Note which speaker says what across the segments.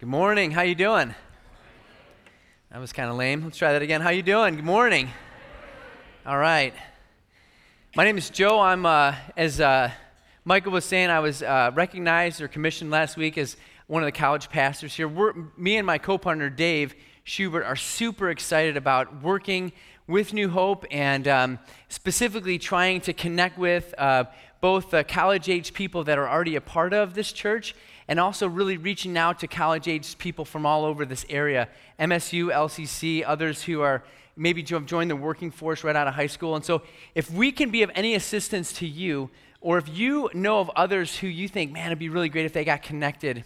Speaker 1: Good morning. How you doing? That was kind of lame. Let's try that again. How you doing? Good morning. All right. My name is Joe. I'm, uh, as uh, Michael was saying, I was uh, recognized or commissioned last week as one of the college pastors here. We're, me and my co-partner Dave Schubert are super excited about working with New Hope and um, specifically trying to connect with uh, both the college-age people that are already a part of this church and also really reaching out to college age people from all over this area MSU, LCC, others who are maybe have joined the working force right out of high school. And so, if we can be of any assistance to you, or if you know of others who you think, man, it'd be really great if they got connected,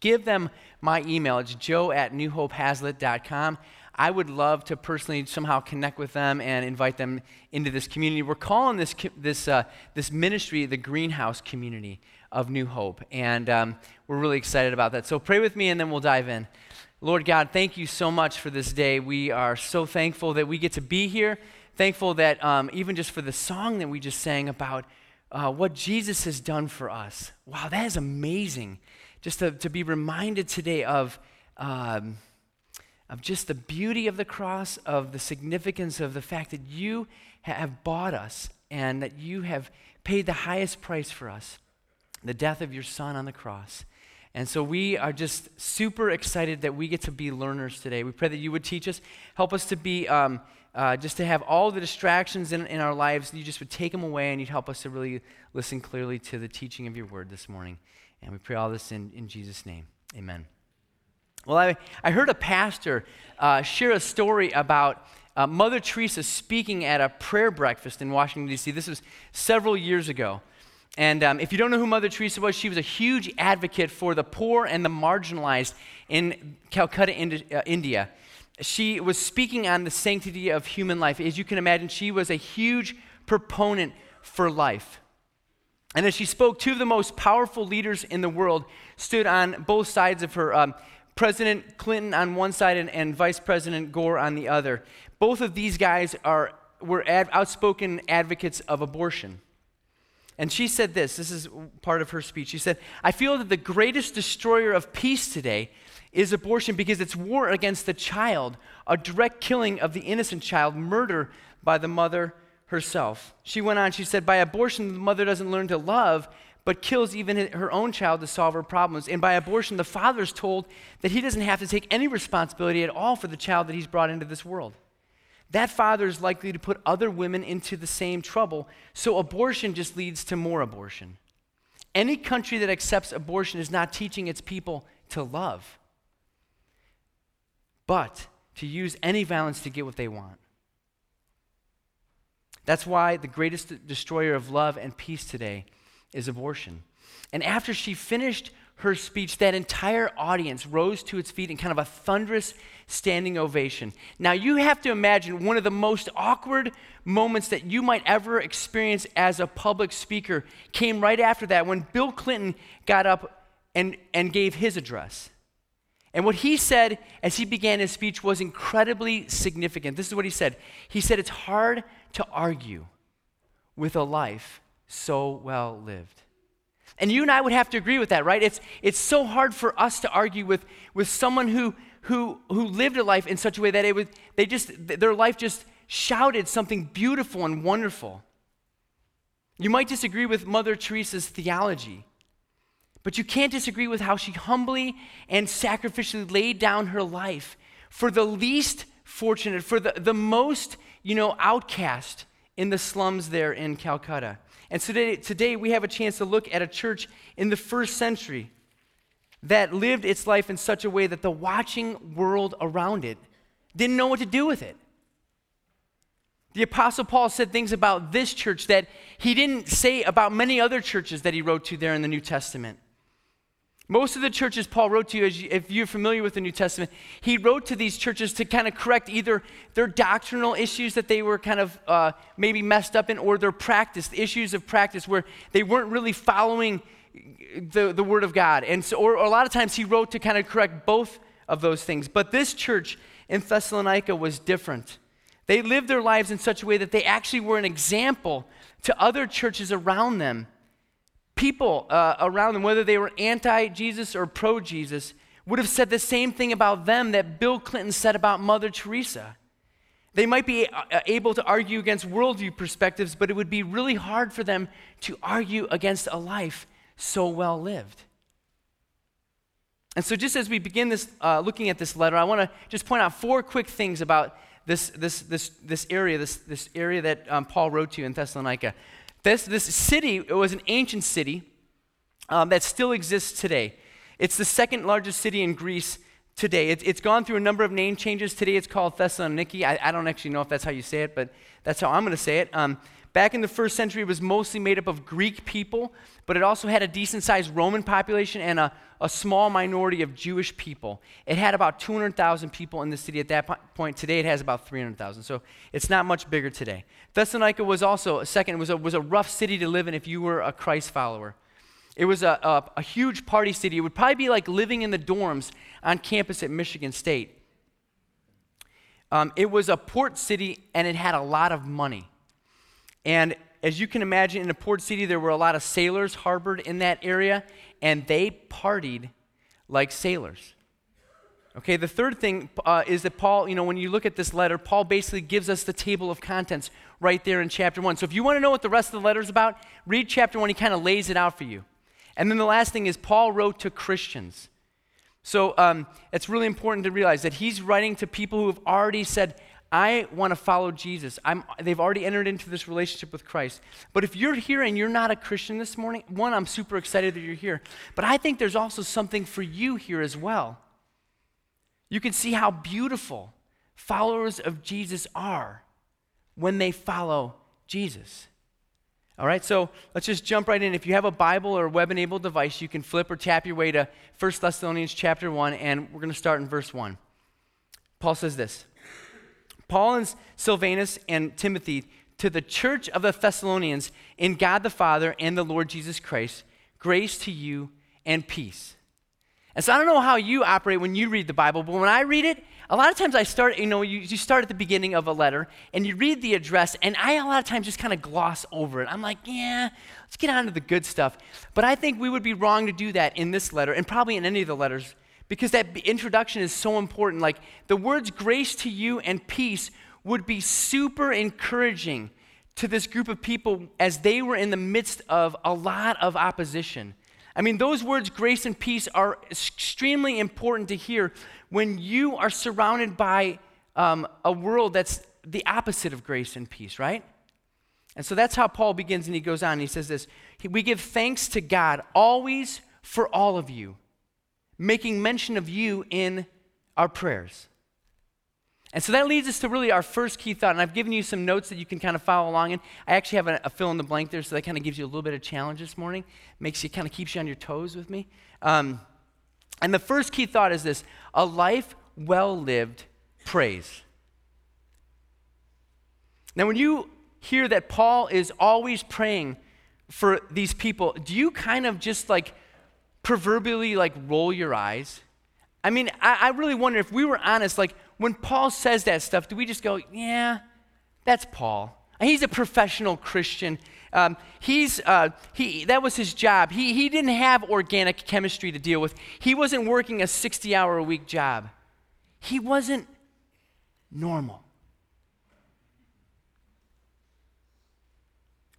Speaker 1: give them my email. It's joe at newhopehaslett.com. I would love to personally somehow connect with them and invite them into this community. We're calling this, this, uh, this ministry the Greenhouse Community of New Hope. And um, we're really excited about that. So pray with me and then we'll dive in. Lord God, thank you so much for this day. We are so thankful that we get to be here. Thankful that um, even just for the song that we just sang about uh, what Jesus has done for us. Wow, that is amazing. Just to, to be reminded today of, um, of just the beauty of the cross, of the significance of the fact that you have bought us and that you have paid the highest price for us the death of your son on the cross. And so we are just super excited that we get to be learners today. We pray that you would teach us, help us to be, um, uh, just to have all the distractions in, in our lives, you just would take them away and you'd help us to really listen clearly to the teaching of your word this morning. And we pray all this in, in Jesus' name. Amen. Well, I, I heard a pastor uh, share a story about uh, Mother Teresa speaking at a prayer breakfast in Washington, D.C. This was several years ago. And um, if you don't know who Mother Teresa was, she was a huge advocate for the poor and the marginalized in Calcutta, uh, India. She was speaking on the sanctity of human life. As you can imagine, she was a huge proponent for life. And as she spoke, two of the most powerful leaders in the world stood on both sides of her. Um, President Clinton on one side and, and, Vice President Gore on the other. Both of these guys are, were ad, outspoken advocates of abortion. And she said this this is part of her speech. She said, I feel that the greatest destroyer of peace today is abortion because it's war against the child, a direct killing of the innocent child, murder by the mother herself. She went on, she said, By abortion, the mother doesn't learn to love, but kills even her own child to solve her problems. And by abortion, the father is told that he doesn't have to take any responsibility at all for the child that he's brought into this world that father is likely to put other women into the same trouble. So abortion just leads to more abortion. Any country that accepts abortion is not teaching its people to love, but to use any violence to get what they want. That's why the greatest destroyer of love and peace today is abortion. And after she finished her speech, that entire audience rose to its feet in kind of a thunderous standing ovation. Now, you have to imagine one of the most awkward moments that you might ever experience as a public speaker came right after that when Bill Clinton got up and, and gave his address. And what he said as he began his speech was incredibly significant. This is what he said He said, It's hard to argue with a life so well lived. And you and I would have to agree with that, right? It's, it's so hard for us to argue with, with someone who, who, who lived a life in such a way that it was, they just, their life just shouted something beautiful and wonderful. You might disagree with Mother Teresa's theology, but you can't disagree with how she humbly and sacrificially laid down her life for the least fortunate, for the, the most, you know, outcast in the slums there in Calcutta. And today, today we have a chance to look at a church in the first century that lived its life in such a way that the watching world around it didn't know what to do with it. The Apostle Paul said things about this church that he didn't say about many other churches that he wrote to there in the New Testament. Most of the churches Paul wrote to, you, if you're familiar with the New Testament, he wrote to these churches to kind of correct either their doctrinal issues that they were kind of uh, maybe messed up in, or their practice, the issues of practice where they weren't really following the, the Word of God. And so, or, or a lot of times he wrote to kind of correct both of those things. But this church in Thessalonica was different. They lived their lives in such a way that they actually were an example to other churches around them people uh, around them, whether they were anti Jesus or pro Jesus, would have said the same thing about them that Bill Clinton said about Mother Teresa. They might be uh, able to argue against worldview perspectives, but it would be really hard for them to argue against a life so well lived. And so, just as we begin this, uh, looking at this letter, I want to just point out four quick things about this, this, this, this area, this, this area that um, Paul wrote to in Thessalonica. This, this city it was an ancient city um, that still exists today. It's the second largest city in Greece today. It, it's gone through a number of name changes. Today it's called Thessaloniki. I, I don't actually know if that's how you say it, but that's how I'm going to say it. Um, back in the first century, it was mostly made up of Greek people, but it also had a decent sized Roman population and a, a small minority of Jewish people. It had about 200,000 people in the city at that point. Today it has about 300,000, so it's not much bigger today. Thessalonica was also, a second, was a, was a rough city to live in if you were a Christ follower. It was a, a, a huge party city. It would probably be like living in the dorms on campus at Michigan State. Um, it was a port city and it had a lot of money. And as you can imagine, in a port city, there were a lot of sailors harbored in that area, and they partied like sailors. Okay, the third thing uh, is that Paul, you know, when you look at this letter, Paul basically gives us the table of contents right there in chapter one. So if you want to know what the rest of the letter is about, read chapter one. He kind of lays it out for you. And then the last thing is Paul wrote to Christians. So um, it's really important to realize that he's writing to people who have already said, I want to follow Jesus. I'm, they've already entered into this relationship with Christ. But if you're here and you're not a Christian this morning, one, I'm super excited that you're here. But I think there's also something for you here as well. You can see how beautiful followers of Jesus are when they follow Jesus. All right, so let's just jump right in. If you have a Bible or a web-enabled device, you can flip or tap your way to 1 Thessalonians chapter 1, and we're going to start in verse 1. Paul says this Paul and Silvanus and Timothy to the church of the Thessalonians in God the Father and the Lord Jesus Christ, grace to you and peace. And so I don't know how you operate when you read the Bible, but when I read it, a lot of times I start, you know, you, you start at the beginning of a letter and you read the address, and I a lot of times just kind of gloss over it. I'm like, yeah, let's get on to the good stuff. But I think we would be wrong to do that in this letter, and probably in any of the letters, because that introduction is so important. Like the words grace to you and peace would be super encouraging to this group of people as they were in the midst of a lot of opposition. I mean, those words, grace and peace, are extremely important to hear when you are surrounded by um, a world that's the opposite of grace and peace, right? And so that's how Paul begins, and he goes on. He says this We give thanks to God always for all of you, making mention of you in our prayers. And so that leads us to really our first key thought. And I've given you some notes that you can kind of follow along in. I actually have a, a fill in the blank there, so that kind of gives you a little bit of challenge this morning. Makes you kind of keeps you on your toes with me. Um, and the first key thought is this a life well lived praise. Now, when you hear that Paul is always praying for these people, do you kind of just like proverbially like roll your eyes? I mean, I, I really wonder if we were honest, like, when Paul says that stuff, do we just go, yeah, that's Paul? He's a professional Christian. Um, he's, uh, he, that was his job. He, he didn't have organic chemistry to deal with. He wasn't working a 60 hour a week job. He wasn't normal.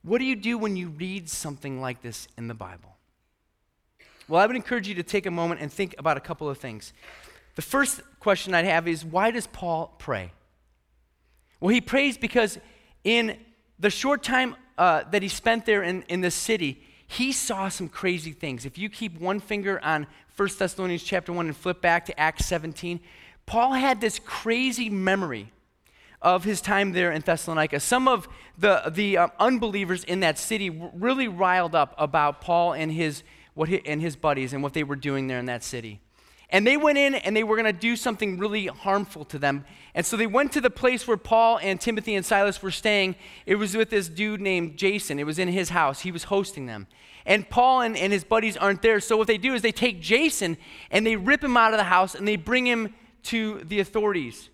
Speaker 1: What do you do when you read something like this in the Bible? Well, I would encourage you to take a moment and think about a couple of things. The first question I'd have is why does Paul pray? Well, he prays because in the short time uh, that he spent there in, in the city, he saw some crazy things. If you keep one finger on 1 Thessalonians chapter 1 and flip back to Acts 17, Paul had this crazy memory of his time there in Thessalonica. Some of the, the uh, unbelievers in that city really riled up about Paul and his, what he, and his buddies and what they were doing there in that city. And they went in and they were going to do something really harmful to them. And so they went to the place where Paul and Timothy and Silas were staying. It was with this dude named Jason. It was in his house. He was hosting them. And Paul and, and his buddies aren't there. So what they do is they take Jason and they rip him out of the house and they bring him to the authorities.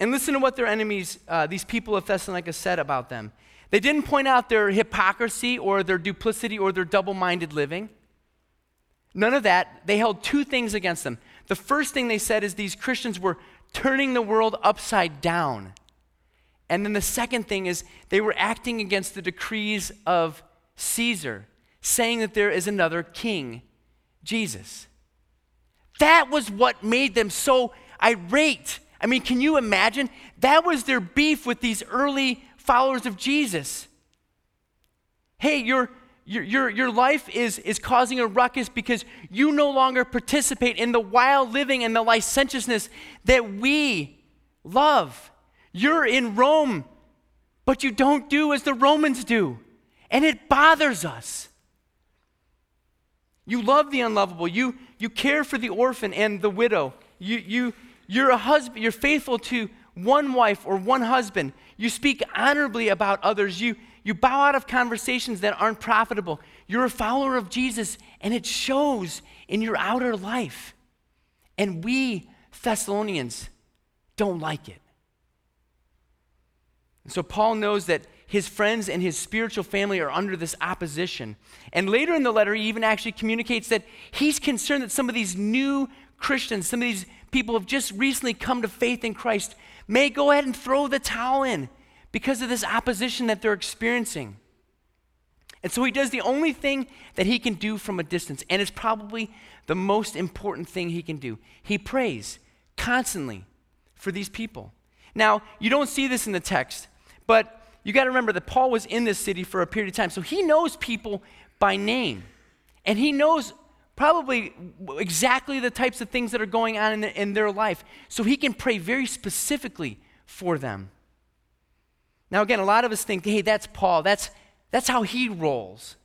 Speaker 1: And listen to what their enemies, uh, these people of Thessalonica, said about them. They didn't point out their hypocrisy or their duplicity or their double minded living. None of that. They held two things against them. The first thing they said is these Christians were turning the world upside down. And then the second thing is they were acting against the decrees of Caesar, saying that there is another king, Jesus. That was what made them so irate. I mean, can you imagine? That was their beef with these early followers of Jesus. Hey, your, your, your, your life is, is causing a ruckus because you no longer participate in the wild living and the licentiousness that we love. You're in Rome, but you don't do as the Romans do. And it bothers us. You love the unlovable. You, you care for the orphan and the widow. You, you, you're a husband, you're faithful to one wife or one husband. You speak honorably about others. You, you bow out of conversations that aren't profitable. You're a follower of Jesus, and it shows in your outer life. And we, Thessalonians, don't like it. And so Paul knows that his friends and his spiritual family are under this opposition. And later in the letter, he even actually communicates that he's concerned that some of these new Christians, some of these people who have just recently come to faith in Christ, may go ahead and throw the towel in because of this opposition that they're experiencing. And so he does the only thing that he can do from a distance, and it's probably the most important thing he can do. He prays constantly for these people. Now, you don't see this in the text, but you got to remember that Paul was in this city for a period of time, so he knows people by name. And he knows probably exactly the types of things that are going on in, the, in their life. So he can pray very specifically for them. Now, again, a lot of us think, hey, that's Paul. That's, that's how he rolls.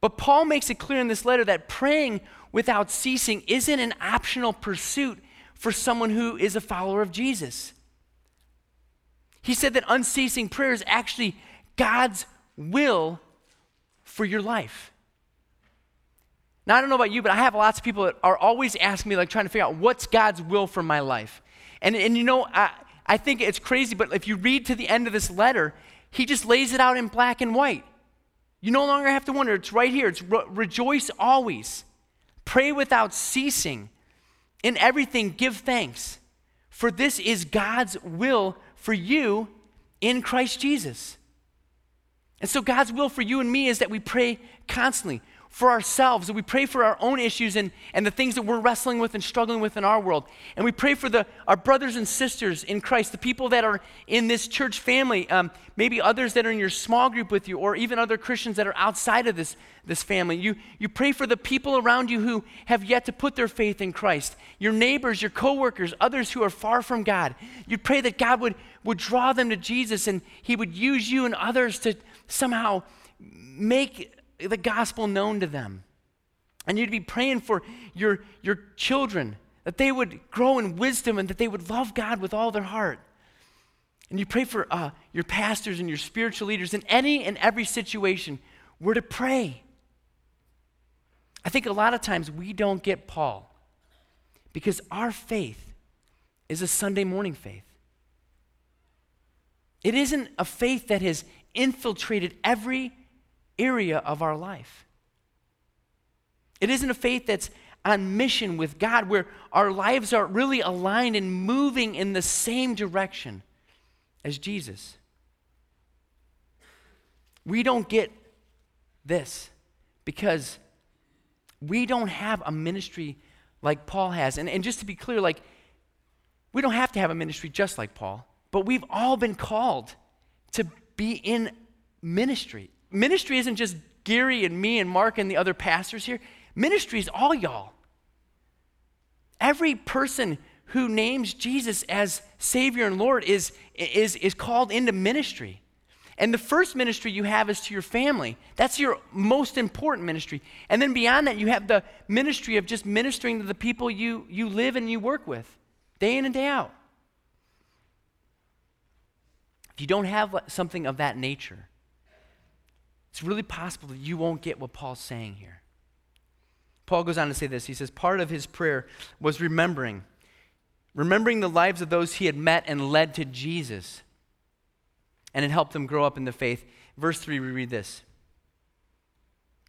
Speaker 1: But Paul makes it clear in this letter that praying without ceasing isn't an optional pursuit for someone who is a follower of Jesus. He said that unceasing prayer is actually God's will for your life. Now, I don't know about you, but I have lots of people that are always asking me, like, trying to figure out what's God's will for my life. And, and you know, I, I think it's crazy, but if you read to the end of this letter, he just lays it out in black and white. You no longer have to wonder. It's right here. It's re- rejoice always, pray without ceasing. In everything, give thanks, for this is God's will for you in Christ Jesus. And so, God's will for you and me is that we pray constantly for ourselves, we pray for our own issues and, and the things that we're wrestling with and struggling with in our world. And we pray for the, our brothers and sisters in Christ, the people that are in this church family, um, maybe others that are in your small group with you, or even other Christians that are outside of this, this family. You, you pray for the people around you who have yet to put their faith in Christ, your neighbors, your coworkers, others who are far from God. You pray that God would, would draw them to Jesus and He would use you and others to somehow make the gospel known to them. And you'd be praying for your, your children that they would grow in wisdom and that they would love God with all their heart. And you pray for uh, your pastors and your spiritual leaders in any and every situation. We're to pray. I think a lot of times we don't get Paul because our faith is a Sunday morning faith. It isn't a faith that has infiltrated every area of our life. It isn't a faith that's on mission with God where our lives are really aligned and moving in the same direction as Jesus. We don't get this because we don't have a ministry like Paul has. And, and just to be clear, like, we don't have to have a ministry just like Paul, but we've all been called to be in ministry ministry isn't just Gary and me and Mark and the other pastors here. Ministry is all y'all. Every person who names Jesus as Savior and Lord is, is, is called into ministry. And the first ministry you have is to your family. That's your most important ministry. And then beyond that, you have the ministry of just ministering to the people you, you live and you work with, day in and day out. If you don't have something of that nature, it's really possible that you won't get what Paul's saying here. Paul goes on to say this. He says, part of his prayer was remembering, remembering the lives of those he had met and led to Jesus, and it helped them grow up in the faith. Verse 3, we read this.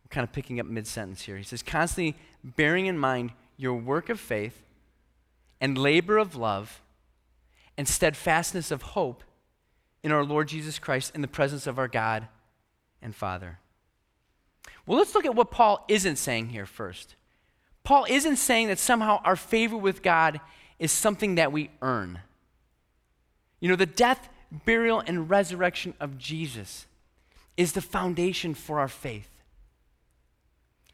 Speaker 1: I'm kind of picking up mid sentence here. He says, constantly bearing in mind your work of faith and labor of love and steadfastness of hope in our Lord Jesus Christ in the presence of our God and Father. Well, let's look at what Paul isn't saying here first. Paul isn't saying that somehow our favor with God is something that we earn. You know, the death, burial, and resurrection of Jesus is the foundation for our faith.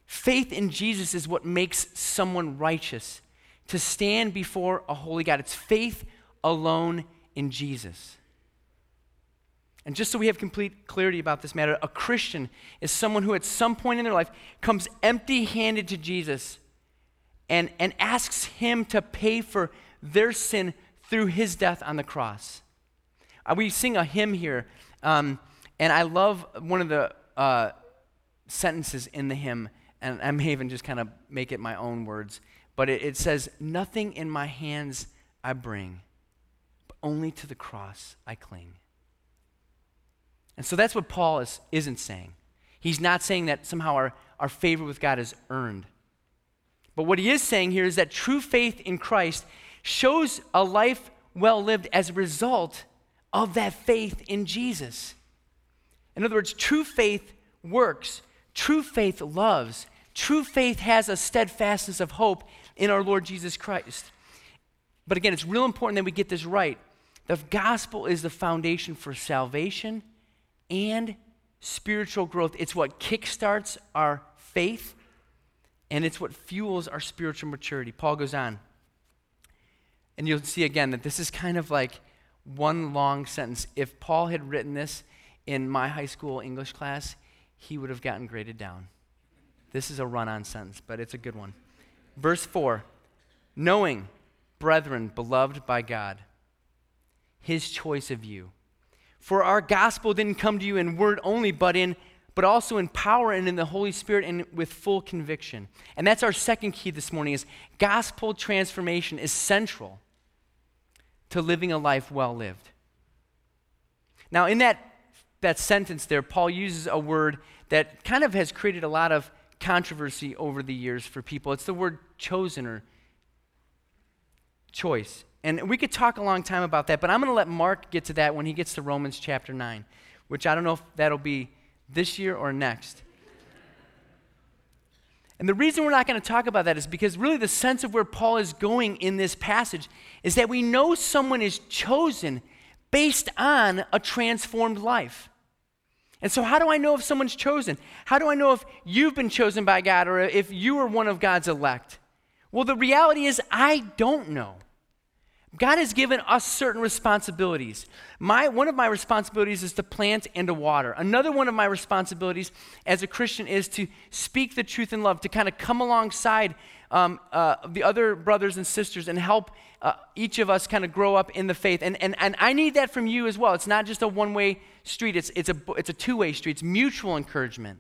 Speaker 1: Faith in Jesus is what makes someone righteous to stand before a holy God. It's faith alone in Jesus. And just so we have complete clarity about this matter, a Christian is someone who at some point in their life comes empty handed to Jesus and, and asks him to pay for their sin through his death on the cross. Uh, we sing a hymn here, um, and I love one of the uh, sentences in the hymn, and I may even just kind of make it my own words, but it, it says, Nothing in my hands I bring, but only to the cross I cling. And so that's what Paul is, isn't saying. He's not saying that somehow our, our favor with God is earned. But what he is saying here is that true faith in Christ shows a life well lived as a result of that faith in Jesus. In other words, true faith works, true faith loves, true faith has a steadfastness of hope in our Lord Jesus Christ. But again, it's real important that we get this right. The gospel is the foundation for salvation and spiritual growth. It's what kickstarts our faith and it's what fuels our spiritual maturity. Paul goes on. And you'll see again that this is kind of like one long sentence. If Paul had written this in my high school English class, he would have gotten graded down. This is a run on sentence, but it's a good one. Verse 4 Knowing, brethren, beloved by God, his choice of you. For our gospel didn't come to you in word only, but in but also in power and in the Holy Spirit and with full conviction. And that's our second key this morning is gospel transformation is central to living a life well lived. Now, in that, that sentence there, Paul uses a word that kind of has created a lot of controversy over the years for people. It's the word chosen or choice. And we could talk a long time about that, but I'm going to let Mark get to that when he gets to Romans chapter 9, which I don't know if that'll be this year or next. And the reason we're not going to talk about that is because really the sense of where Paul is going in this passage is that we know someone is chosen based on a transformed life. And so, how do I know if someone's chosen? How do I know if you've been chosen by God or if you are one of God's elect? Well, the reality is, I don't know. God has given us certain responsibilities. My, one of my responsibilities is to plant and to water. Another one of my responsibilities as a Christian is to speak the truth in love, to kind of come alongside um, uh, the other brothers and sisters and help uh, each of us kind of grow up in the faith. And, and, and I need that from you as well. It's not just a one way street, it's, it's a, it's a two way street, it's mutual encouragement.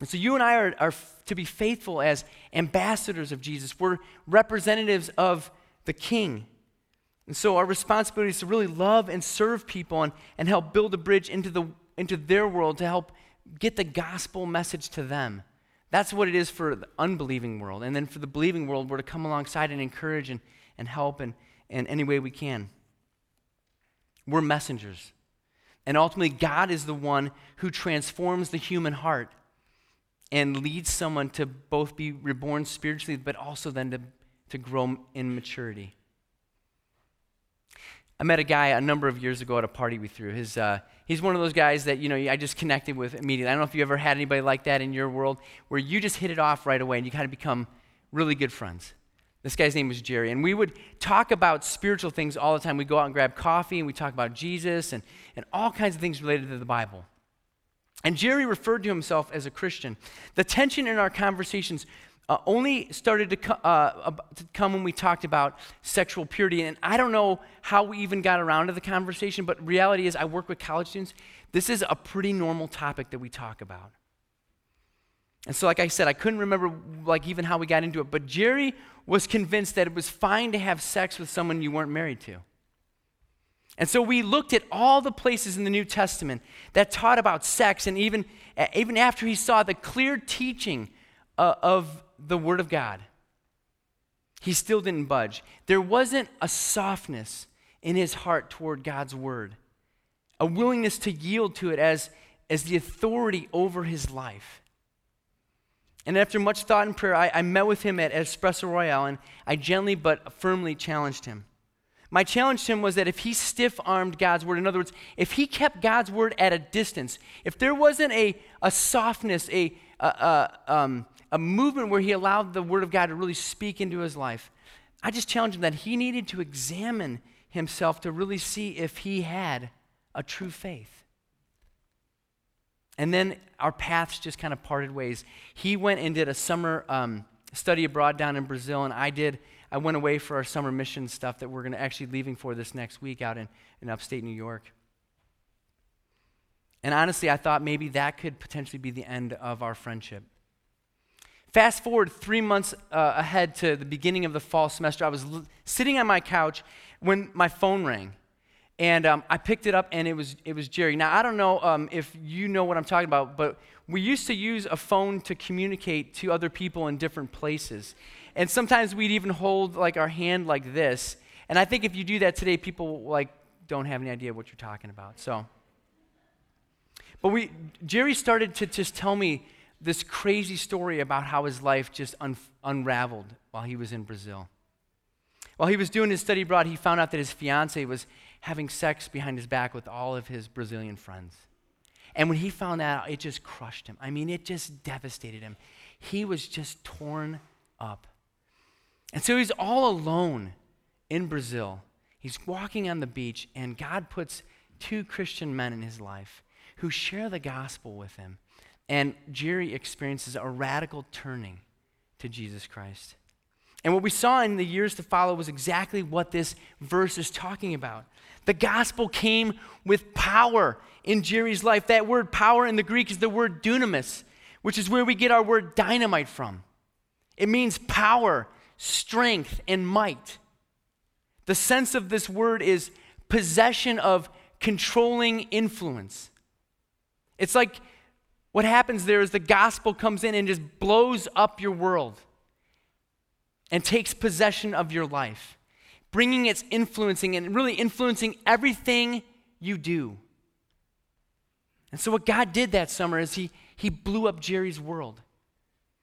Speaker 1: And so you and I are, are to be faithful as ambassadors of Jesus. We're representatives of the King. And so our responsibility is to really love and serve people and, and help build a bridge into, the, into their world to help get the gospel message to them. That's what it is for the unbelieving world. And then for the believing world, we're to come alongside and encourage and, and help in, in any way we can. We're messengers. And ultimately, God is the one who transforms the human heart and leads someone to both be reborn spiritually, but also then to, to grow in maturity. I met a guy a number of years ago at a party we threw. His, uh, he's one of those guys that you know I just connected with immediately. I don't know if you ever had anybody like that in your world where you just hit it off right away and you kind of become really good friends. This guy's name was Jerry, and we would talk about spiritual things all the time. We'd go out and grab coffee, and we talk about Jesus and, and all kinds of things related to the Bible. And Jerry referred to himself as a Christian. The tension in our conversations uh, only started to, co- uh, to, come when we talked about sexual purity. And I don't know how we even got around to the conversation, but reality is, I work with college students. This is a pretty normal topic that we talk about. And so, like I said, I couldn't remember like even how we got into it, but Jerry was convinced that it was fine to have sex with someone you weren't married to. And so we looked at all the places in the New Testament that taught about sex, and even, even after he saw the clear teaching uh, of the Word of God, he still didn't budge. There wasn't a softness in his heart toward God's Word, a willingness to yield to it as, as the authority over his life. And after much thought and prayer, I, I met with him at Espresso Royale, and I gently but firmly challenged him. My challenge to him was that if he stiff armed God's word, in other words, if he kept God's word at a distance, if there wasn't a, a softness, a, a, a, um, a movement where he allowed the word of God to really speak into his life, I just challenged him that he needed to examine himself to really see if he had a true faith. And then our paths just kind of parted ways. He went and did a summer um, study abroad down in Brazil, and I did I went away for our summer mission stuff that we're going to actually leaving for this next week out in, in upstate New York. And honestly, I thought maybe that could potentially be the end of our friendship. Fast forward three months uh, ahead to the beginning of the fall semester, I was l- sitting on my couch when my phone rang. And um, I picked it up, and it was, it was Jerry. Now, I don't know um, if you know what I'm talking about, but we used to use a phone to communicate to other people in different places. And sometimes we'd even hold like our hand like this. And I think if you do that today, people like don't have any idea what you're talking about. So, but we, Jerry started to just tell me this crazy story about how his life just un, unraveled while he was in Brazil. While he was doing his study abroad, he found out that his fiance was having sex behind his back with all of his Brazilian friends. And when he found that out, it just crushed him. I mean, it just devastated him. He was just torn up. And so he's all alone in Brazil. He's walking on the beach, and God puts two Christian men in his life who share the gospel with him. And Jerry experiences a radical turning to Jesus Christ. And what we saw in the years to follow was exactly what this verse is talking about. The gospel came with power in Jerry's life. That word power in the Greek is the word dunamis, which is where we get our word dynamite from. It means power strength, and might. The sense of this word is possession of controlling influence. It's like what happens there is the gospel comes in and just blows up your world and takes possession of your life, bringing its influencing and really influencing everything you do. And so, what God did that summer is He, he blew up Jerry's world.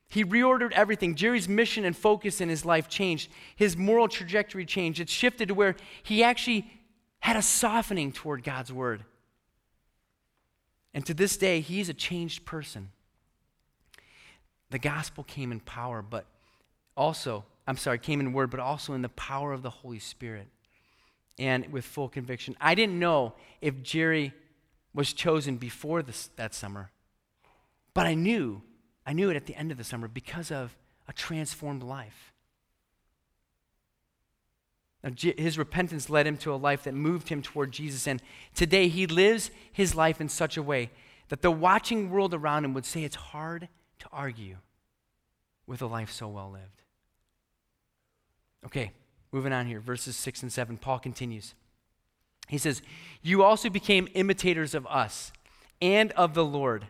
Speaker 1: He reordered everything. Jerry's mission and focus in his life changed. His moral trajectory changed. It shifted to where he actually had a softening toward God's word. And to this day, he's a changed person. The gospel came in power, but also, I'm sorry, came in word, but also in the power of the Holy Spirit and with full conviction. I didn't know if Jerry was chosen before this, that summer, but I knew I knew it at the end of the summer because of a transformed life. Now, his repentance led him to a life that moved him toward Jesus, and today he lives his life in such a way that the watching world around him would say it's hard to argue with a life so well lived. Okay, moving on here, verses 6 and 7. Paul continues. He says, You also became imitators of us and of the Lord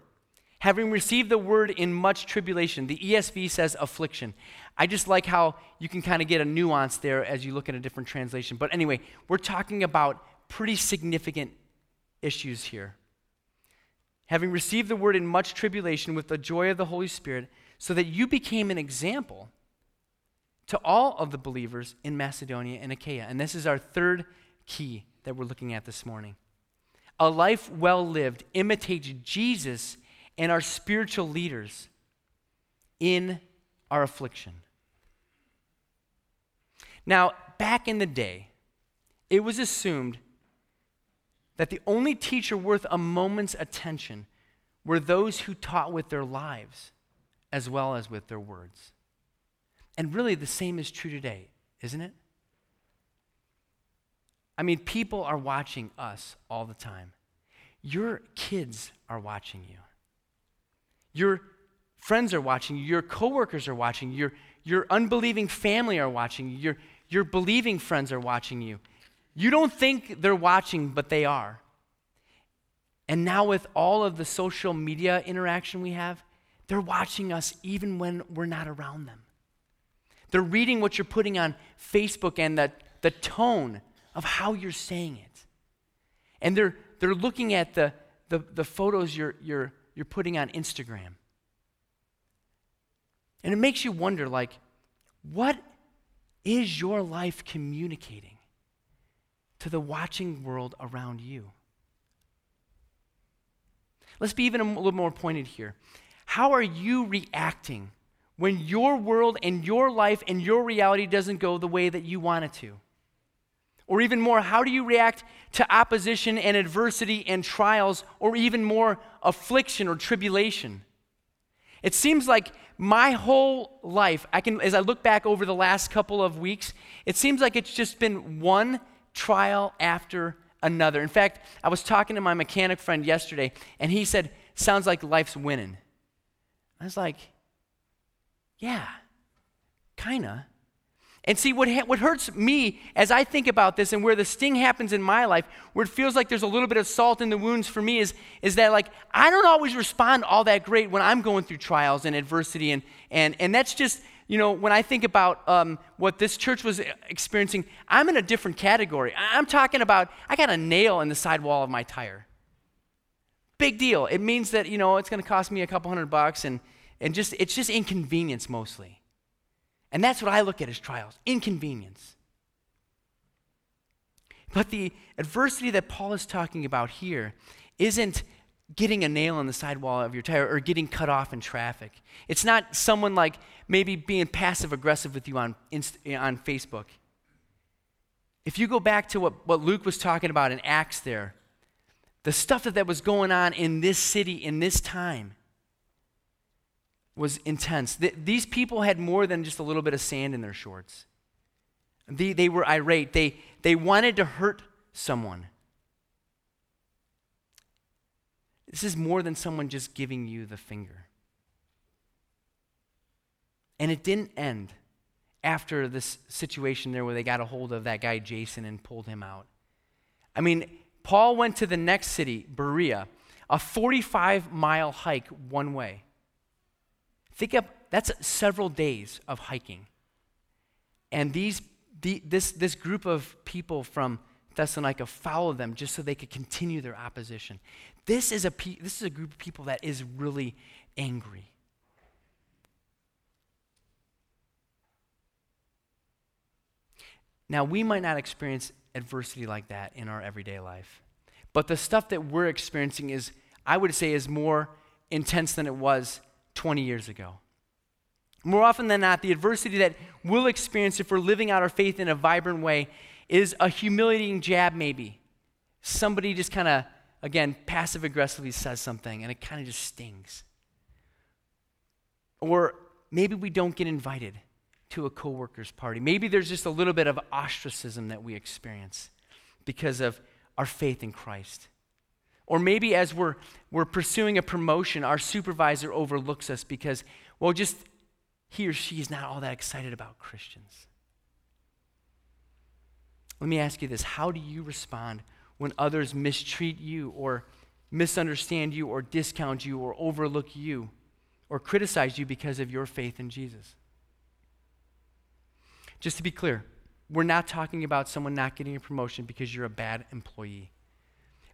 Speaker 1: having received the word in much tribulation. The ESV says affliction. I just like how you can kind of get a nuance there as you look at a different translation. But anyway, we're talking about pretty significant issues here. Having received the word in much tribulation with the joy of the Holy Spirit, so that you became an example to all of the believers in Macedonia and Achaia. And this is our third key that we're looking at this morning. A life well lived imitates Jesus and our spiritual leaders in our affliction. Now, back in the day, it was assumed that the only teacher worth a moment's attention were those who taught with their lives as well as with their words. And really, the same is true today, isn't it? I mean, people are watching us all the time. Your kids are watching you. Your friends are watching you. Your coworkers are watching you. Your, your unbelieving family are watching you. Your, your believing friends are watching you. You don't think they're watching, but they are. And now, with all of the social media interaction we have, they're watching us even when we're not around them. They're reading what you're putting on Facebook and the, the tone of how you're saying it. And they're, they're looking at the, the, the photos you're, you're, you're putting on Instagram. And it makes you wonder like, what is your life communicating to the watching world around you? Let's be even a little more pointed here. How are you reacting when your world and your life and your reality doesn't go the way that you want it to? Or even more, how do you react to opposition and adversity and trials, or even more, affliction or tribulation? It seems like my whole life, I can, as I look back over the last couple of weeks, it seems like it's just been one trial after another. In fact, I was talking to my mechanic friend yesterday, and he said, Sounds like life's winning. I was like, Yeah, kinda. And see, what, ha- what hurts me as I think about this and where the sting happens in my life, where it feels like there's a little bit of salt in the wounds for me, is, is that, like, I don't always respond all that great when I'm going through trials and adversity. And, and, and that's just, you know, when I think about um, what this church was experiencing, I'm in a different category. I'm talking about, I got a nail in the sidewall of my tire. Big deal. It means that, you know, it's going to cost me a couple hundred bucks, and, and just, it's just inconvenience mostly. And that's what I look at as trials inconvenience. But the adversity that Paul is talking about here isn't getting a nail in the sidewall of your tire or getting cut off in traffic. It's not someone like maybe being passive aggressive with you on, on Facebook. If you go back to what, what Luke was talking about in Acts there, the stuff that, that was going on in this city in this time, was intense. Th- these people had more than just a little bit of sand in their shorts. They, they were irate. They, they wanted to hurt someone. This is more than someone just giving you the finger. And it didn't end after this situation there where they got a hold of that guy Jason and pulled him out. I mean, Paul went to the next city, Berea, a 45 mile hike one way. Think up, that's several days of hiking. And these, the, this, this group of people from Thessalonica followed them just so they could continue their opposition. This is a, this is a group of people that is really angry. Now, we might not experience adversity like that in our everyday life. But the stuff that we're experiencing is, I would say, is more intense than it was 20 years ago. More often than not, the adversity that we'll experience if we're living out our faith in a vibrant way is a humiliating jab, maybe. Somebody just kind of, again, passive aggressively says something and it kind of just stings. Or maybe we don't get invited to a coworker's party. Maybe there's just a little bit of ostracism that we experience because of our faith in Christ. Or maybe as we're, we're pursuing a promotion, our supervisor overlooks us because, well, just he or she is not all that excited about Christians. Let me ask you this How do you respond when others mistreat you or misunderstand you or discount you or overlook you or criticize you because of your faith in Jesus? Just to be clear, we're not talking about someone not getting a promotion because you're a bad employee.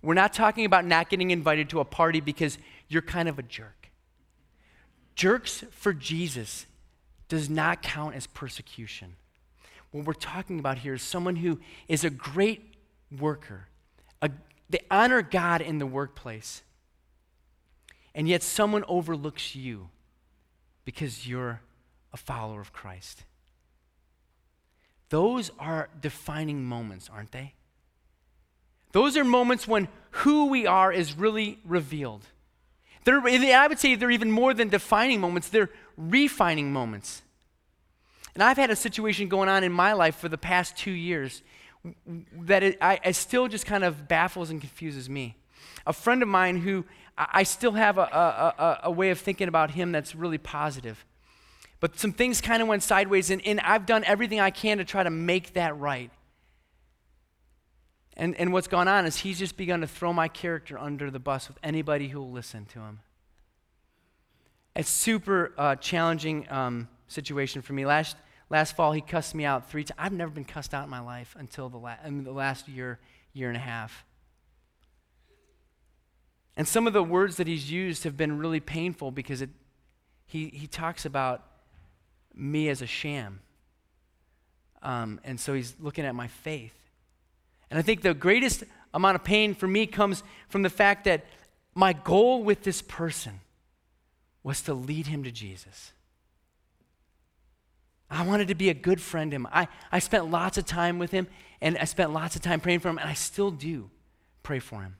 Speaker 1: We're not talking about not getting invited to a party because you're kind of a jerk. Jerks for Jesus does not count as persecution. What we're talking about here is someone who is a great worker. A, they honor God in the workplace. And yet someone overlooks you because you're a follower of Christ. Those are defining moments, aren't they? Those are moments when who we are is really revealed. They're, I would say they're even more than defining moments, they're refining moments. And I've had a situation going on in my life for the past two years that it, I, it still just kind of baffles and confuses me. A friend of mine who I still have a, a, a, a way of thinking about him that's really positive. But some things kind of went sideways, and, and I've done everything I can to try to make that right. And, and what's gone on is he's just begun to throw my character under the bus with anybody who will listen to him. It's super uh, challenging um, situation for me. Last, last fall, he cussed me out three times. I've never been cussed out in my life until the, la- the last year, year and a half. And some of the words that he's used have been really painful because it, he, he talks about me as a sham. Um, and so he's looking at my faith. And I think the greatest amount of pain for me comes from the fact that my goal with this person was to lead him to Jesus. I wanted to be a good friend to him. I, I spent lots of time with him, and I spent lots of time praying for him, and I still do pray for him.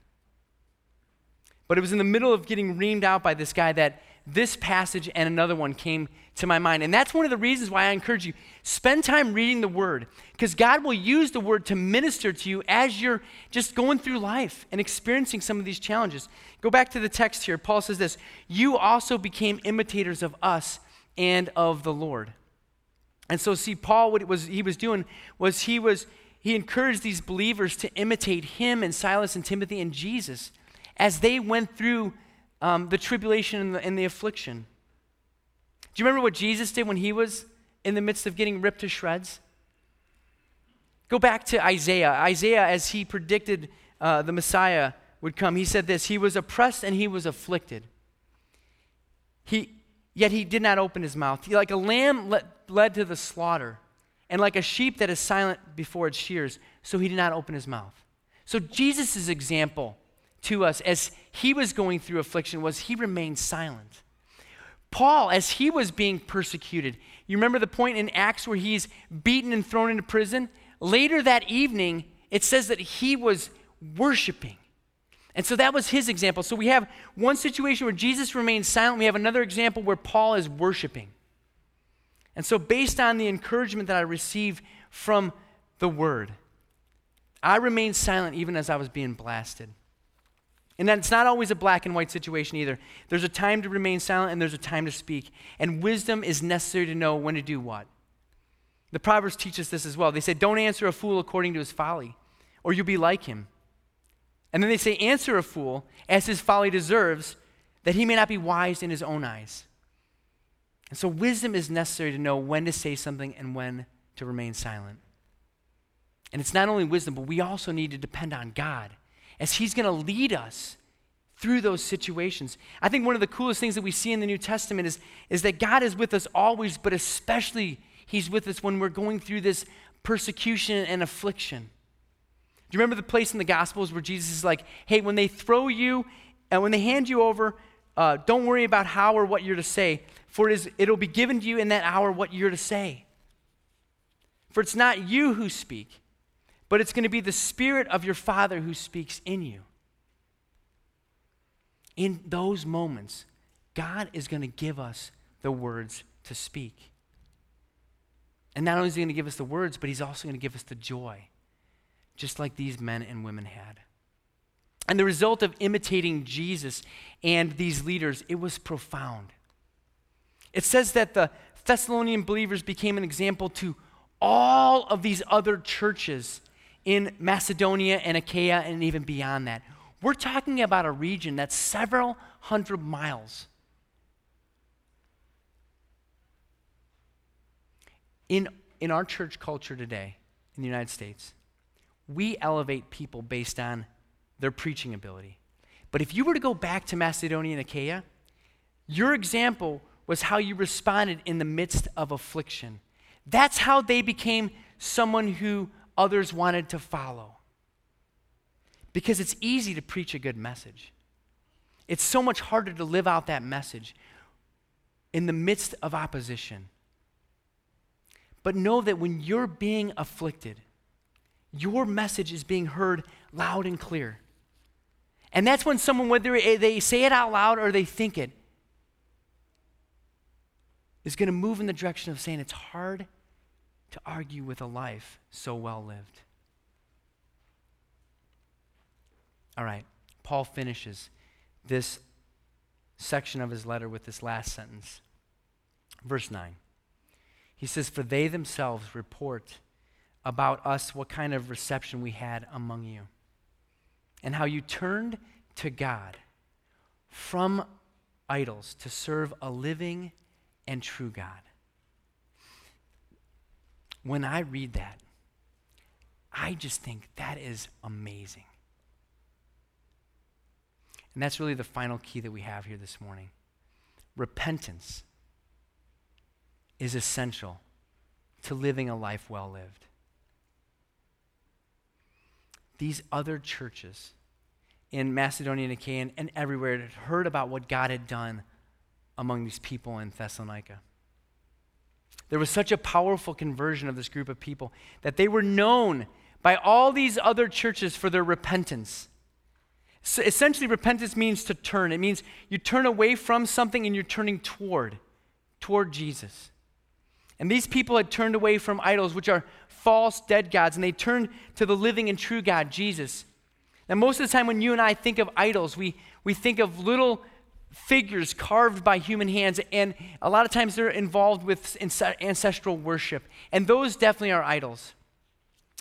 Speaker 1: But it was in the middle of getting reamed out by this guy that this passage and another one came to my mind. And that's one of the reasons why I encourage you spend time reading the word because God will use the word to minister to you as you're just going through life and experiencing some of these challenges. Go back to the text here. Paul says this, "You also became imitators of us and of the Lord." And so see Paul what it was he was doing was he was he encouraged these believers to imitate him and Silas and Timothy and Jesus as they went through um, the tribulation and the, and the affliction. Do you remember what Jesus did when he was in the midst of getting ripped to shreds? Go back to Isaiah. Isaiah, as he predicted uh, the Messiah would come, he said this He was oppressed and he was afflicted. He, yet he did not open his mouth. He, like a lamb led, led to the slaughter, and like a sheep that is silent before its shears, so he did not open his mouth. So Jesus' example to us as he was going through affliction was he remained silent. Paul, as he was being persecuted, you remember the point in Acts where he's beaten and thrown into prison? Later that evening, it says that he was worshiping. And so that was his example. So we have one situation where Jesus remains silent. We have another example where Paul is worshiping. And so, based on the encouragement that I received from the word, I remained silent even as I was being blasted. And then it's not always a black and white situation either. There's a time to remain silent and there's a time to speak. And wisdom is necessary to know when to do what. The Proverbs teach us this as well. They say, Don't answer a fool according to his folly, or you'll be like him. And then they say, Answer a fool as his folly deserves, that he may not be wise in his own eyes. And so, wisdom is necessary to know when to say something and when to remain silent. And it's not only wisdom, but we also need to depend on God as He's going to lead us through those situations. I think one of the coolest things that we see in the New Testament is, is that God is with us always, but especially He's with us when we're going through this persecution and affliction. Do you remember the place in the Gospels where Jesus is like, hey, when they throw you and when they hand you over, uh, don't worry about how or what you're to say, for it is, it'll be given to you in that hour what you're to say. For it's not you who speak, but it's going to be the Spirit of your Father who speaks in you. In those moments, God is going to give us the words to speak. And not only is He going to give us the words, but He's also going to give us the joy, just like these men and women had. And the result of imitating Jesus and these leaders, it was profound. It says that the Thessalonian believers became an example to all of these other churches in Macedonia and Achaia and even beyond that. We're talking about a region that's several hundred miles. In, in our church culture today in the United States, we elevate people based on their preaching ability. But if you were to go back to Macedonia and Achaia, your example was how you responded in the midst of affliction. That's how they became someone who others wanted to follow. Because it's easy to preach a good message. It's so much harder to live out that message in the midst of opposition. But know that when you're being afflicted, your message is being heard loud and clear. And that's when someone, whether they say it out loud or they think it, is going to move in the direction of saying it's hard to argue with a life so well lived. All right, Paul finishes this section of his letter with this last sentence. Verse 9. He says, For they themselves report about us what kind of reception we had among you and how you turned to God from idols to serve a living and true God. When I read that, I just think that is amazing. And that's really the final key that we have here this morning. Repentance is essential to living a life well lived. These other churches in Macedonia and Achaia and everywhere had heard about what God had done among these people in Thessalonica. There was such a powerful conversion of this group of people that they were known by all these other churches for their repentance. So essentially, repentance means to turn. It means you turn away from something and you're turning toward, toward Jesus. And these people had turned away from idols, which are false, dead gods, and they turned to the living and true God, Jesus. Now, most of the time when you and I think of idols, we, we think of little figures carved by human hands, and a lot of times they're involved with ancestral worship. And those definitely are idols.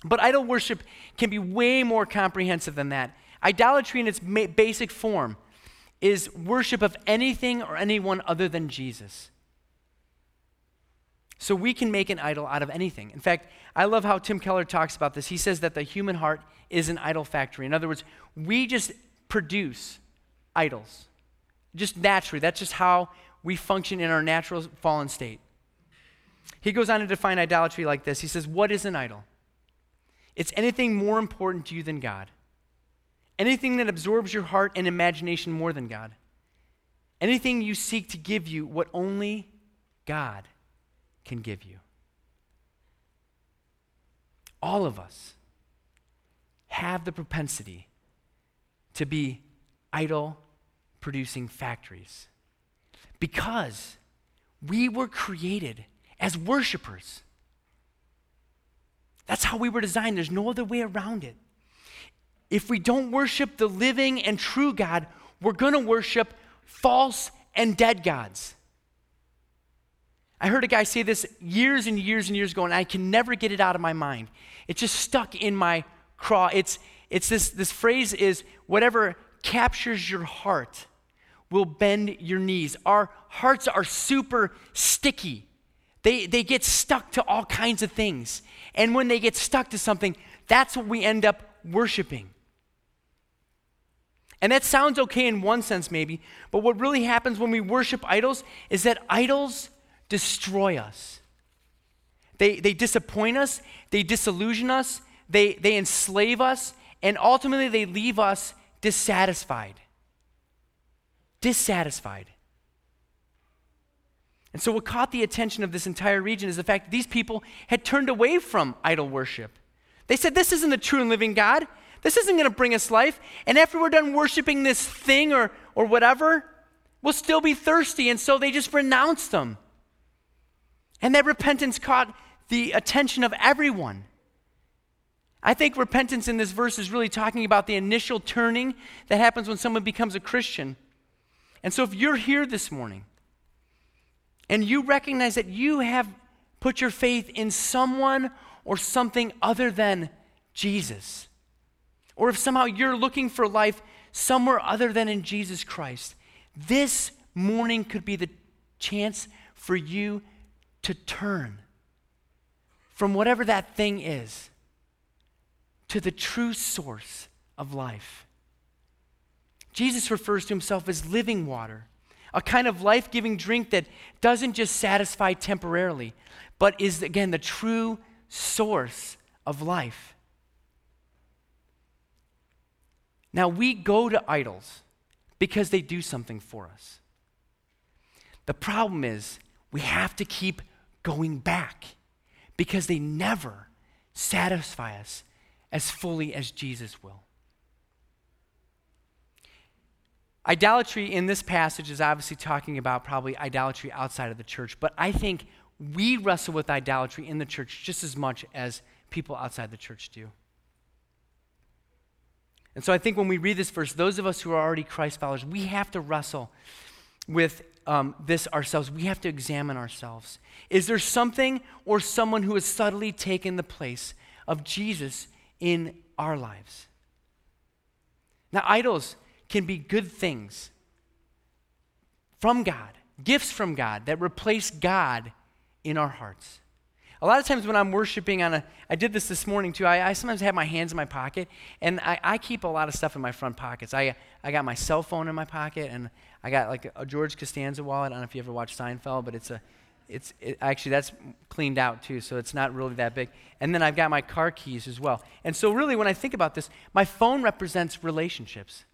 Speaker 1: But idol worship can be way more comprehensive than that. Idolatry, in its basic form, is worship of anything or anyone other than Jesus. So we can make an idol out of anything. In fact, I love how Tim Keller talks about this. He says that the human heart is an idol factory. In other words, we just produce idols, just naturally. That's just how we function in our natural fallen state. He goes on to define idolatry like this He says, What is an idol? It's anything more important to you than God, anything that absorbs your heart and imagination more than God, anything you seek to give you what only God can give you. All of us have the propensity to be idol producing factories because we were created as worshipers. That's how we were designed. There's no other way around it. If we don't worship the living and true God, we're going to worship false and dead gods. I heard a guy say this years and years and years ago, and I can never get it out of my mind. It's just stuck in my craw. It's, it's this, this phrase is whatever captures your heart will bend your knees. Our hearts are super sticky. They, they get stuck to all kinds of things. And when they get stuck to something, that's what we end up worshiping. And that sounds okay in one sense, maybe, but what really happens when we worship idols is that idols destroy us. They, they disappoint us, they disillusion us, they, they enslave us, and ultimately they leave us dissatisfied. Dissatisfied. And so, what caught the attention of this entire region is the fact that these people had turned away from idol worship. They said, This isn't the true and living God. This isn't going to bring us life. And after we're done worshiping this thing or, or whatever, we'll still be thirsty. And so they just renounced them. And that repentance caught the attention of everyone. I think repentance in this verse is really talking about the initial turning that happens when someone becomes a Christian. And so if you're here this morning and you recognize that you have put your faith in someone or something other than Jesus, or if somehow you're looking for life somewhere other than in Jesus Christ, this morning could be the chance for you to turn from whatever that thing is to the true source of life. Jesus refers to himself as living water, a kind of life giving drink that doesn't just satisfy temporarily, but is, again, the true source of life. Now, we go to idols because they do something for us. The problem is, we have to keep going back because they never satisfy us as fully as Jesus will. Idolatry in this passage is obviously talking about probably idolatry outside of the church, but I think we wrestle with idolatry in the church just as much as people outside the church do. And so I think when we read this verse, those of us who are already Christ followers, we have to wrestle with um, this ourselves. We have to examine ourselves. Is there something or someone who has subtly taken the place of Jesus in our lives. Now, idols can be good things from God, gifts from God that replace God in our hearts. A lot of times when I'm worshiping on a, I did this this morning too. I, I sometimes have my hands in my pocket, and I, I, keep a lot of stuff in my front pockets. I, I got my cell phone in my pocket, and I got like a George Costanza wallet. I don't know if you ever watched Seinfeld, but it's a, it's it, actually that's cleaned out too, so it's not really that big. And then I've got my car keys as well. And so really, when I think about this, my phone represents relationships.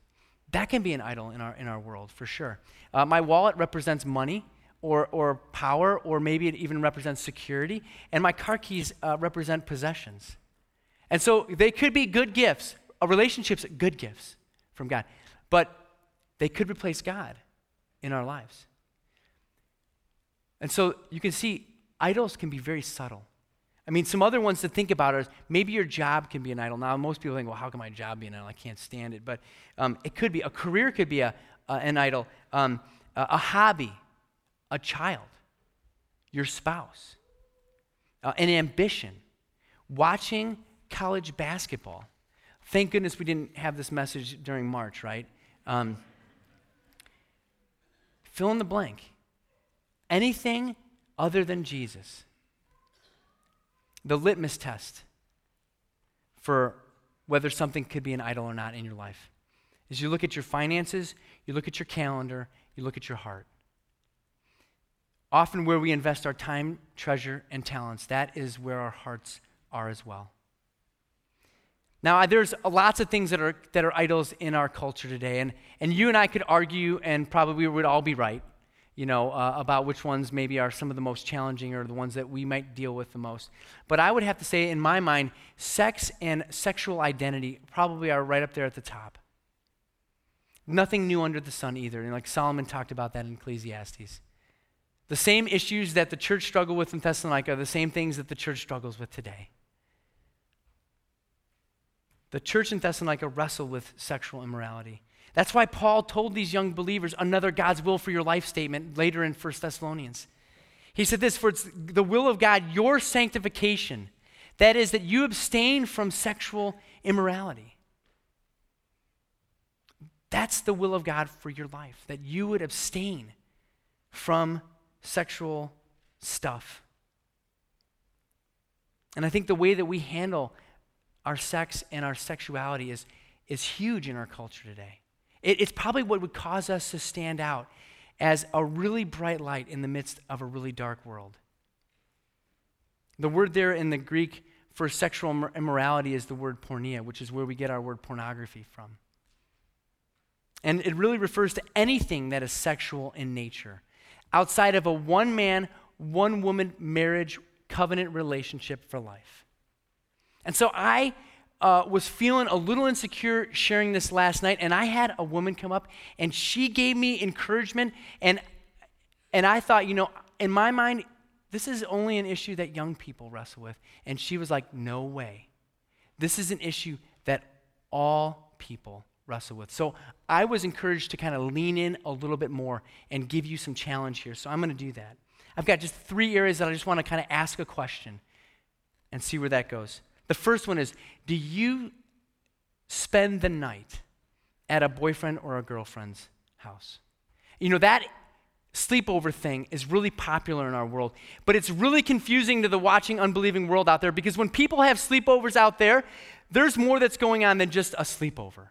Speaker 1: That can be an idol in our in our world for sure. Uh, my wallet represents money or, or power, or maybe it even represents security. And my car keys uh, represent possessions. And so they could be good gifts, a relationship's good gifts from God, but they could replace God in our lives. And so you can see idols can be very subtle. I mean, some other ones to think about are maybe your job can be an idol. Now, most people think, well, how can my job be an idol? I can't stand it. But um, it could be. A career could be a, an idol. Um, a hobby a child, your spouse, uh, an ambition, watching college basketball. Thank goodness we didn't have this message during March, right? Um, fill in the blank. Anything other than Jesus. The litmus test for whether something could be an idol or not in your life is you look at your finances, you look at your calendar, you look at your heart. Often, where we invest our time, treasure, and talents, that is where our hearts are as well. Now, there's lots of things that are, that are idols in our culture today, and, and you and I could argue, and probably we would all be right, you know, uh, about which ones maybe are some of the most challenging or the ones that we might deal with the most. But I would have to say, in my mind, sex and sexual identity probably are right up there at the top. Nothing new under the sun either, and like Solomon talked about that in Ecclesiastes. The same issues that the church struggled with in Thessalonica are the same things that the church struggles with today. The church in Thessalonica wrestled with sexual immorality. That's why Paul told these young believers another God's will for your life statement later in 1 Thessalonians. He said this For it's the will of God, your sanctification, that is, that you abstain from sexual immorality. That's the will of God for your life, that you would abstain from sexual stuff. And I think the way that we handle our sex and our sexuality is, is huge in our culture today. It, it's probably what would cause us to stand out as a really bright light in the midst of a really dark world. The word there in the Greek for sexual immorality is the word porneia, which is where we get our word pornography from. And it really refers to anything that is sexual in nature outside of a one man, one woman marriage covenant relationship for life. And so I uh, was feeling a little insecure sharing this last night, and I had a woman come up and she gave me encouragement. And, and I thought, you know, in my mind, this is only an issue that young people wrestle with. And she was like, no way. This is an issue that all people wrestle with. So I was encouraged to kind of lean in a little bit more and give you some challenge here. So I'm going to do that. I've got just three areas that I just want to kind of ask a question and see where that goes. The first one is Do you spend the night at a boyfriend or a girlfriend's house? You know, that sleepover thing is really popular in our world, but it's really confusing to the watching, unbelieving world out there because when people have sleepovers out there, there's more that's going on than just a sleepover.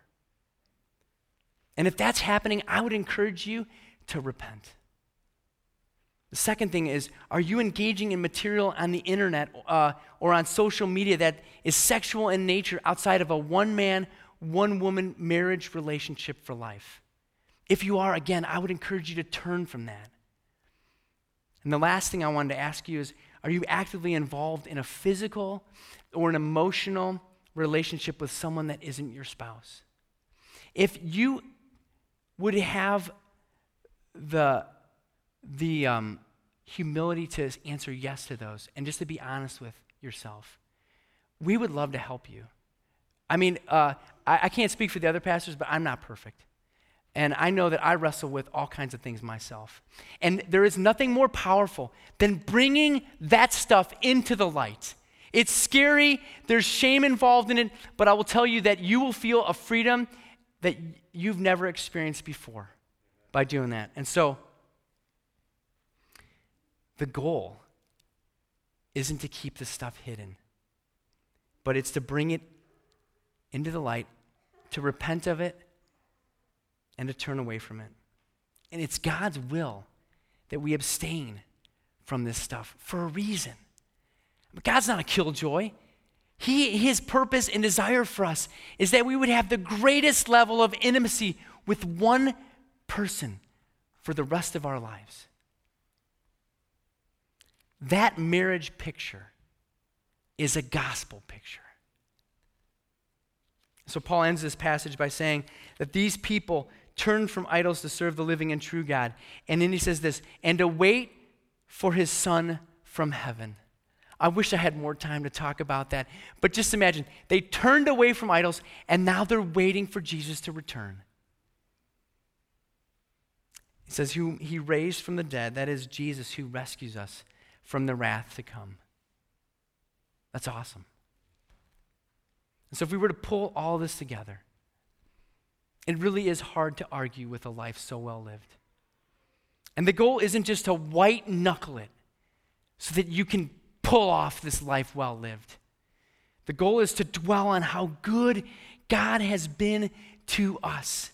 Speaker 1: And if that's happening, I would encourage you to repent. The second thing is are you engaging in material on the internet uh, or on social media that is sexual in nature outside of a one man, one woman marriage relationship for life? If you are, again, I would encourage you to turn from that. And the last thing I wanted to ask you is are you actively involved in a physical or an emotional relationship with someone that isn't your spouse? If you would have the, the um, humility to answer yes to those and just to be honest with yourself. We would love to help you. I mean, uh, I, I can't speak for the other pastors, but I'm not perfect. And I know that I wrestle with all kinds of things myself. And there is nothing more powerful than bringing that stuff into the light It's scary, there's shame involved in it, but I will tell you that you will feel a freedom that you've never experienced before by doing that. And so, the goal isn't to keep this stuff hidden, but it's to bring it into the light, to repent of it, and to turn away from it. And it's God's will that we abstain from this stuff for a reason. God's not a killjoy. He, his purpose and desire for us is that we would have the greatest level of intimacy with one person for the rest of our lives. That marriage picture is a gospel picture. So Paul ends this passage by saying that these people turned from idols to serve the living and true God. And then he says this, and to wait for his son from heaven. I wish I had more time to talk about that. But just imagine, they turned away from idols and now they're waiting for Jesus to return. He says, Who he raised from the dead, that is Jesus who rescues us from the wrath to come. That's awesome. And so, if we were to pull all this together, it really is hard to argue with a life so well lived. And the goal isn't just to white knuckle it so that you can pull off this life well lived. The goal is to dwell on how good God has been to us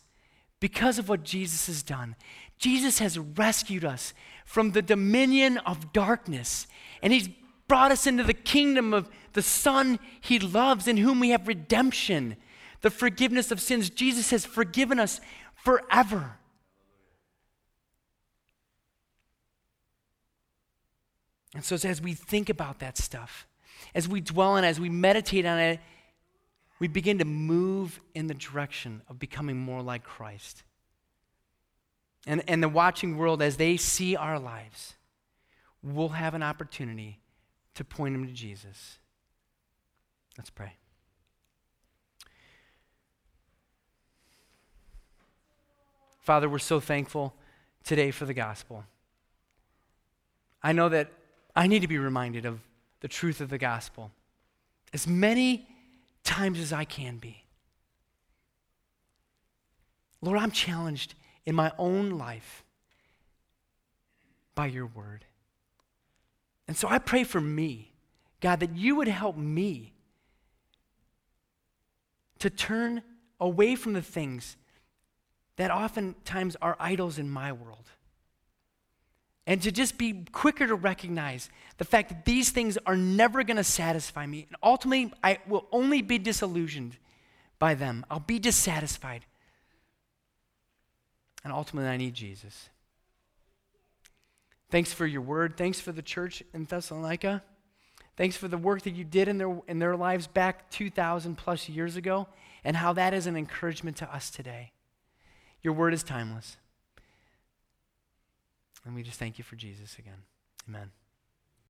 Speaker 1: because of what Jesus has done. Jesus has rescued us from the dominion of darkness, and He's brought us into the kingdom of the Son He loves, in whom we have redemption, the forgiveness of sins. Jesus has forgiven us forever. And so, as we think about that stuff, as we dwell on it, as we meditate on it, we begin to move in the direction of becoming more like Christ. And, and the watching world, as they see our lives, will have an opportunity to point them to Jesus. Let's pray. Father, we're so thankful today for the gospel. I know that I need to be reminded of the truth of the gospel as many times as I can be. Lord, I'm challenged in my own life by your word. And so I pray for me, God, that you would help me to turn away from the things that oftentimes are idols in my world and to just be quicker to recognize the fact that these things are never going to satisfy me. And ultimately, I will only be disillusioned by them. I'll be dissatisfied. And ultimately, I need Jesus. Thanks for your word. Thanks for the church in Thessalonica. Thanks for the work that you did in their, in their lives back 2,000 plus years ago and how that is an encouragement to us today. Your word is timeless. And we just thank you for Jesus again. Amen.